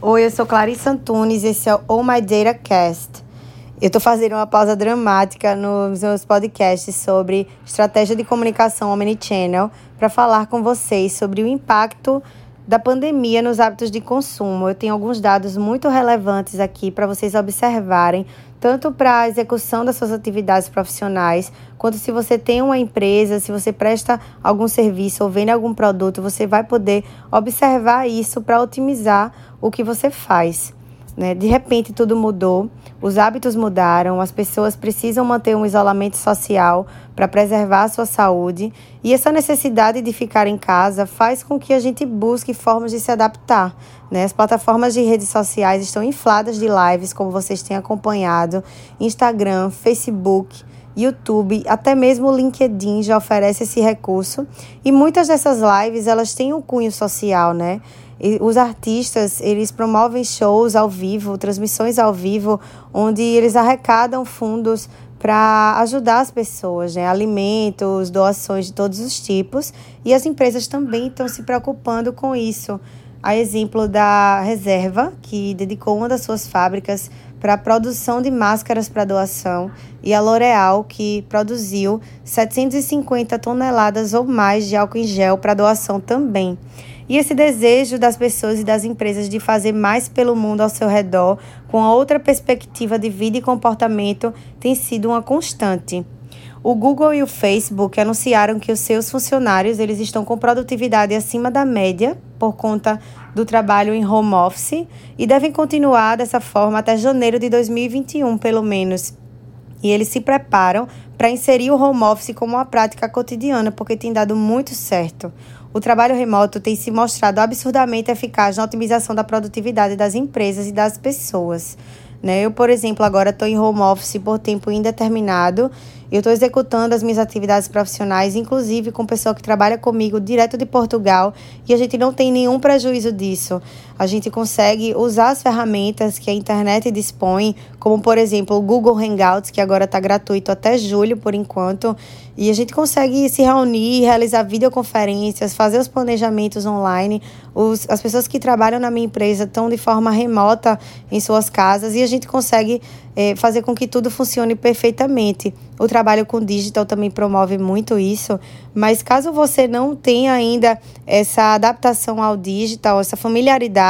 Oi, eu sou Clarice Antunes e esse é o Oh My Data Cast. Eu estou fazendo uma pausa dramática nos meus podcasts sobre estratégia de comunicação omnichannel para falar com vocês sobre o impacto da pandemia nos hábitos de consumo. Eu tenho alguns dados muito relevantes aqui para vocês observarem, tanto para a execução das suas atividades profissionais, quanto se você tem uma empresa, se você presta algum serviço ou vende algum produto, você vai poder observar isso para otimizar o que você faz. Né? De repente tudo mudou, os hábitos mudaram, as pessoas precisam manter um isolamento social para preservar a sua saúde e essa necessidade de ficar em casa faz com que a gente busque formas de se adaptar. Né? As plataformas de redes sociais estão infladas de lives, como vocês têm acompanhado, Instagram, Facebook. YouTube, até mesmo o LinkedIn já oferece esse recurso. E muitas dessas lives, elas têm um cunho social, né? Os artistas, eles promovem shows ao vivo, transmissões ao vivo, onde eles arrecadam fundos para ajudar as pessoas, né? alimentos, doações de todos os tipos. E as empresas também estão se preocupando com isso. A exemplo da Reserva, que dedicou uma das suas fábricas para a produção de máscaras para doação, e a L'Oréal, que produziu 750 toneladas ou mais de álcool em gel para doação também. E esse desejo das pessoas e das empresas de fazer mais pelo mundo ao seu redor, com outra perspectiva de vida e comportamento, tem sido uma constante. O Google e o Facebook anunciaram que os seus funcionários eles estão com produtividade acima da média por conta do trabalho em home office e devem continuar dessa forma até janeiro de 2021, pelo menos. E eles se preparam para inserir o home office como uma prática cotidiana, porque tem dado muito certo. O trabalho remoto tem se mostrado absurdamente eficaz na otimização da produtividade das empresas e das pessoas. Né? Eu, por exemplo, agora estou em home office por tempo indeterminado eu estou executando as minhas atividades profissionais, inclusive com pessoa que trabalha comigo direto de Portugal, e a gente não tem nenhum prejuízo disso. A gente consegue usar as ferramentas que a internet dispõe, como por exemplo o Google Hangouts, que agora está gratuito até julho por enquanto, e a gente consegue se reunir, realizar videoconferências, fazer os planejamentos online. Os, as pessoas que trabalham na minha empresa estão de forma remota em suas casas e a gente consegue é, fazer com que tudo funcione perfeitamente. O trabalho com digital também promove muito isso, mas caso você não tenha ainda essa adaptação ao digital, essa familiaridade,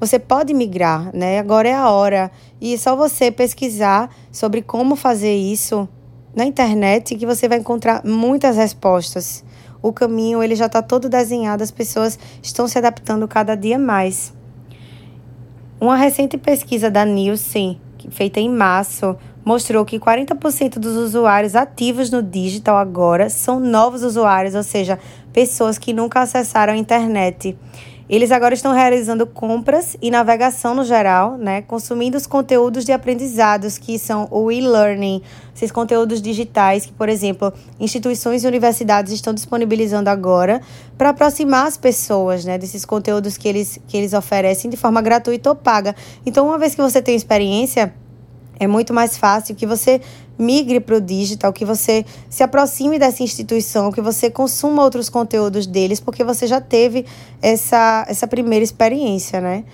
você pode migrar, né? Agora é a hora. E é só você pesquisar sobre como fazer isso na internet que você vai encontrar muitas respostas. O caminho ele já está todo desenhado, as pessoas estão se adaptando cada dia mais. Uma recente pesquisa da Nielsen feita em março, mostrou que 40% dos usuários ativos no digital agora são novos usuários, ou seja, pessoas que nunca acessaram a internet. Eles agora estão realizando compras e navegação no geral, né? Consumindo os conteúdos de aprendizados, que são o e-learning, esses conteúdos digitais que, por exemplo, instituições e universidades estão disponibilizando agora para aproximar as pessoas, né? Desses conteúdos que eles, que eles oferecem de forma gratuita ou paga. Então, uma vez que você tem experiência, é muito mais fácil que você migre para o digital, que você se aproxime dessa instituição, que você consuma outros conteúdos deles, porque você já teve essa, essa primeira experiência, né?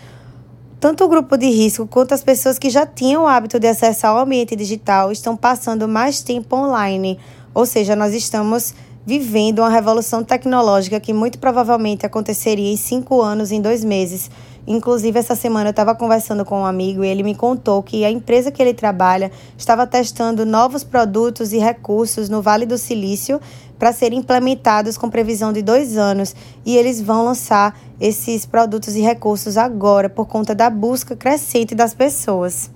Tanto o grupo de risco quanto as pessoas que já tinham o hábito de acessar o ambiente digital estão passando mais tempo online. Ou seja, nós estamos vivendo uma revolução tecnológica que muito provavelmente aconteceria em cinco anos, em dois meses. Inclusive, essa semana eu estava conversando com um amigo e ele me contou que a empresa que ele trabalha estava testando novos produtos e recursos no Vale do Silício para serem implementados com previsão de dois anos. E eles vão lançar esses produtos e recursos agora por conta da busca crescente das pessoas.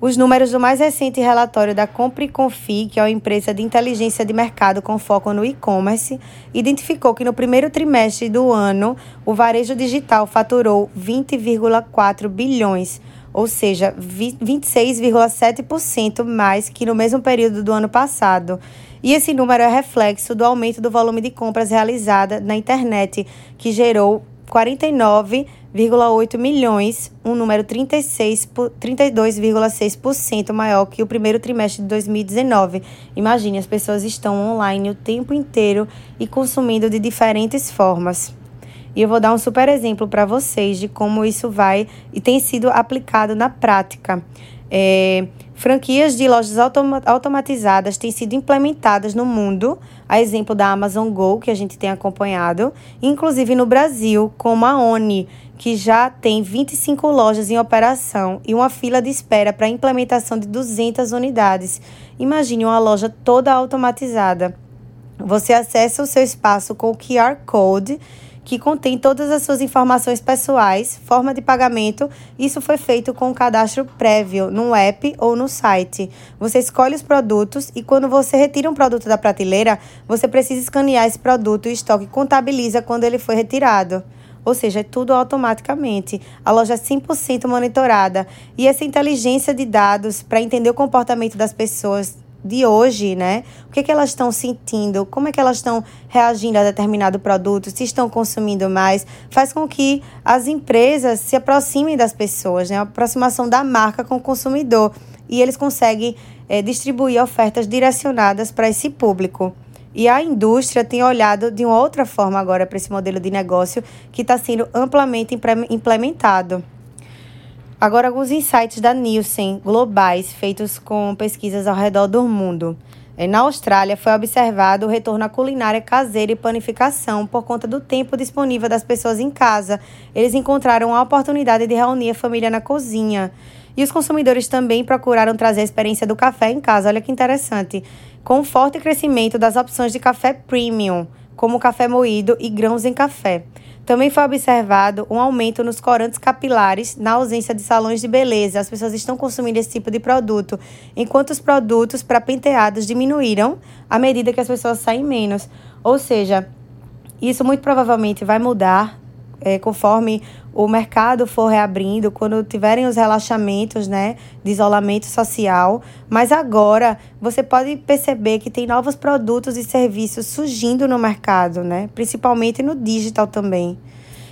Os números do mais recente relatório da Compre Confi, que é uma empresa de inteligência de mercado com foco no e-commerce, identificou que no primeiro trimestre do ano, o varejo digital faturou 20,4 bilhões, ou seja, 26,7% mais que no mesmo período do ano passado. E esse número é reflexo do aumento do volume de compras realizada na internet, que gerou 49,8 milhões, um número 32,6% maior que o primeiro trimestre de 2019. Imagine, as pessoas estão online o tempo inteiro e consumindo de diferentes formas. E eu vou dar um super exemplo para vocês de como isso vai e tem sido aplicado na prática. É, franquias de lojas automa automatizadas têm sido implementadas no mundo, a exemplo da Amazon Go, que a gente tem acompanhado, inclusive no Brasil, como a Oni, que já tem 25 lojas em operação e uma fila de espera para a implementação de 200 unidades. Imagine uma loja toda automatizada. Você acessa o seu espaço com o QR Code que contém todas as suas informações pessoais, forma de pagamento. Isso foi feito com um cadastro prévio no app ou no site. Você escolhe os produtos e quando você retira um produto da prateleira, você precisa escanear esse produto e o estoque contabiliza quando ele foi retirado. Ou seja, é tudo automaticamente. A loja é 100% monitorada. E essa inteligência de dados para entender o comportamento das pessoas de hoje, né? O que, é que elas estão sentindo, como é que elas estão reagindo a determinado produto, se estão consumindo mais, faz com que as empresas se aproximem das pessoas, né? A aproximação da marca com o consumidor. E eles conseguem é, distribuir ofertas direcionadas para esse público. E a indústria tem olhado de uma outra forma agora para esse modelo de negócio que está sendo amplamente implementado. Agora, alguns insights da Nielsen globais feitos com pesquisas ao redor do mundo. É, na Austrália, foi observado o retorno à culinária caseira e panificação por conta do tempo disponível das pessoas em casa. Eles encontraram a oportunidade de reunir a família na cozinha. E os consumidores também procuraram trazer a experiência do café em casa. Olha que interessante. Com o forte crescimento das opções de café premium, como café moído e grãos em café. Também foi observado um aumento nos corantes capilares na ausência de salões de beleza. As pessoas estão consumindo esse tipo de produto, enquanto os produtos para penteados diminuíram à medida que as pessoas saem menos. Ou seja, isso muito provavelmente vai mudar é, conforme o mercado for reabrindo, quando tiverem os relaxamentos né, de isolamento social. Mas agora você pode perceber que tem novos produtos e serviços surgindo no mercado, né? principalmente no digital também.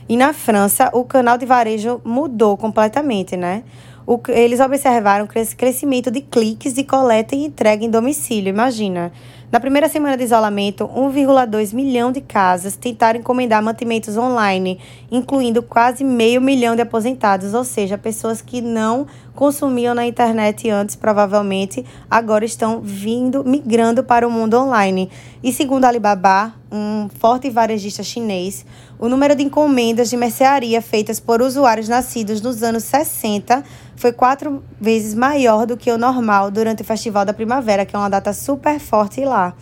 E na França, o canal de varejo mudou completamente, né? O, eles observaram crescimento de cliques de coleta e entrega em domicílio, imagina. Na primeira semana de isolamento, 1,2 milhão de casas tentaram encomendar mantimentos online, incluindo quase meio milhão de aposentados, ou seja, pessoas que não consumiam na internet antes, provavelmente, agora estão vindo, migrando para o mundo online. E segundo Alibaba, um forte varejista chinês, o número de encomendas de mercearia feitas por usuários nascidos nos anos 60 foi quatro vezes maior do que o normal durante o Festival da Primavera, que é uma data super forte lá.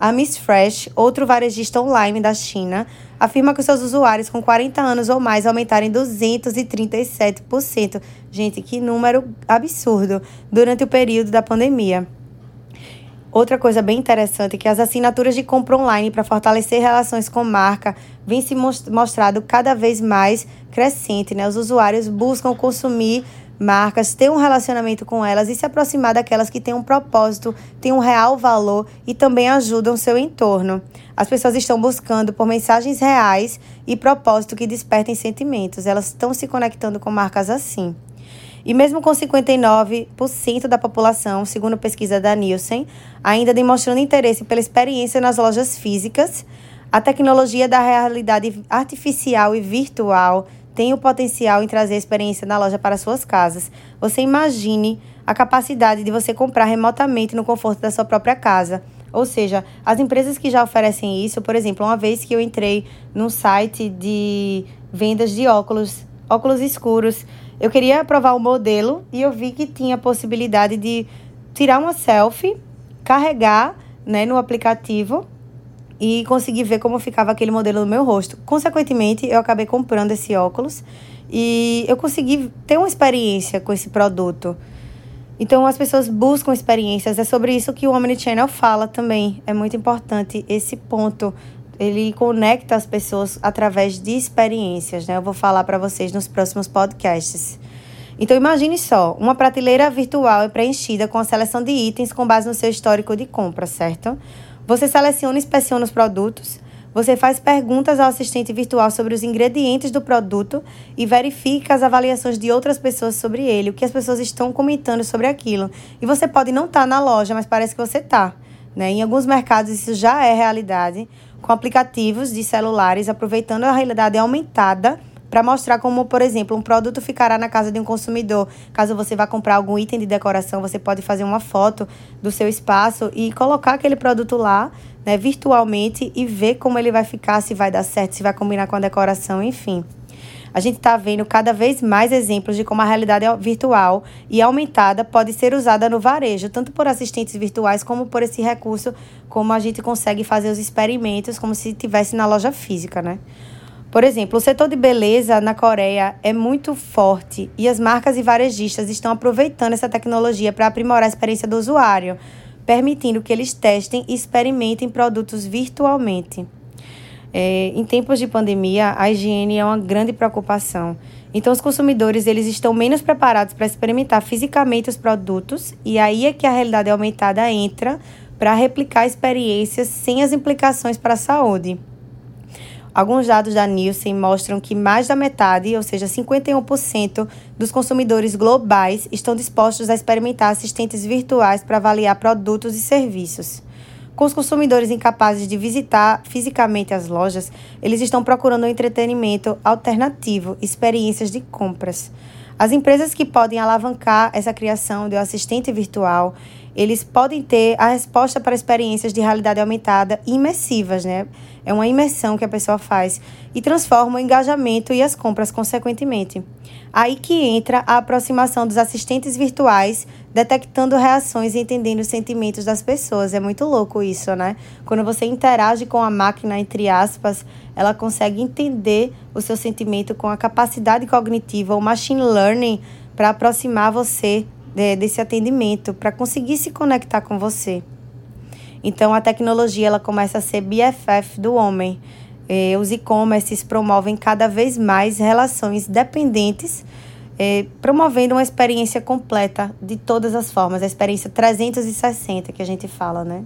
A Miss Fresh, outro varejista online da China, afirma que seus usuários com 40 anos ou mais aumentaram em 237%. Gente, que número absurdo durante o período da pandemia. Outra coisa bem interessante é que as assinaturas de compra online para fortalecer relações com marca vêm se mostrado cada vez mais crescente, né? Os usuários buscam consumir marcas, ter um relacionamento com elas e se aproximar daquelas que têm um propósito, têm um real valor e também ajudam seu entorno. As pessoas estão buscando por mensagens reais e propósito que despertem sentimentos. Elas estão se conectando com marcas assim. E mesmo com 59% da população, segundo pesquisa da Nielsen, ainda demonstrando interesse pela experiência nas lojas físicas, a tecnologia da realidade artificial e virtual tem o potencial em trazer a experiência na loja para suas casas. Você imagine a capacidade de você comprar remotamente no conforto da sua própria casa. Ou seja, as empresas que já oferecem isso, por exemplo, uma vez que eu entrei num site de vendas de óculos, óculos escuros, eu queria provar o modelo e eu vi que tinha a possibilidade de tirar uma selfie, carregar né, no aplicativo e consegui ver como ficava aquele modelo no meu rosto. Consequentemente, eu acabei comprando esse óculos e eu consegui ter uma experiência com esse produto. Então, as pessoas buscam experiências. É sobre isso que o Omnichannel fala também. É muito importante esse ponto. Ele conecta as pessoas através de experiências, né? Eu vou falar para vocês nos próximos podcasts. Então, imagine só: uma prateleira virtual é preenchida com a seleção de itens com base no seu histórico de compra, certo? Você seleciona e inspeciona os produtos. Você faz perguntas ao assistente virtual sobre os ingredientes do produto e verifica as avaliações de outras pessoas sobre ele, o que as pessoas estão comentando sobre aquilo. E você pode não estar tá na loja, mas parece que você está. Né? Em alguns mercados isso já é realidade, com aplicativos de celulares aproveitando a realidade aumentada para mostrar como, por exemplo, um produto ficará na casa de um consumidor. Caso você vá comprar algum item de decoração, você pode fazer uma foto do seu espaço e colocar aquele produto lá, né, virtualmente e ver como ele vai ficar, se vai dar certo, se vai combinar com a decoração, enfim. A gente está vendo cada vez mais exemplos de como a realidade virtual e aumentada pode ser usada no varejo, tanto por assistentes virtuais como por esse recurso, como a gente consegue fazer os experimentos como se tivesse na loja física, né? Por exemplo, o setor de beleza na Coreia é muito forte e as marcas e varejistas estão aproveitando essa tecnologia para aprimorar a experiência do usuário, permitindo que eles testem e experimentem produtos virtualmente. É, em tempos de pandemia, a higiene é uma grande preocupação. Então, os consumidores eles estão menos preparados para experimentar fisicamente os produtos e aí é que a realidade aumentada entra para replicar experiências sem as implicações para a saúde. Alguns dados da Nielsen mostram que mais da metade, ou seja, 51% dos consumidores globais estão dispostos a experimentar assistentes virtuais para avaliar produtos e serviços. Com os consumidores incapazes de visitar fisicamente as lojas, eles estão procurando um entretenimento alternativo, experiências de compras. As empresas que podem alavancar essa criação de um assistente virtual, eles podem ter a resposta para experiências de realidade aumentada imersivas, né? É uma imersão que a pessoa faz e transforma o engajamento e as compras consequentemente. Aí que entra a aproximação dos assistentes virtuais, detectando reações e entendendo os sentimentos das pessoas. É muito louco isso, né? Quando você interage com a máquina, entre aspas, ela consegue entender o seu sentimento com a capacidade cognitiva, o machine learning, para aproximar você desse atendimento, para conseguir se conectar com você. Então a tecnologia ela começa a ser BFF do homem. Eh, os e-commerces promovem cada vez mais relações dependentes, eh, promovendo uma experiência completa de todas as formas, a experiência 360 que a gente fala, né?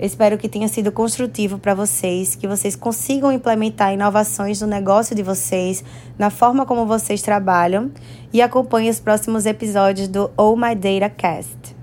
Eu espero que tenha sido construtivo para vocês, que vocês consigam implementar inovações no negócio de vocês, na forma como vocês trabalham e acompanhe os próximos episódios do Oh My Data Cast.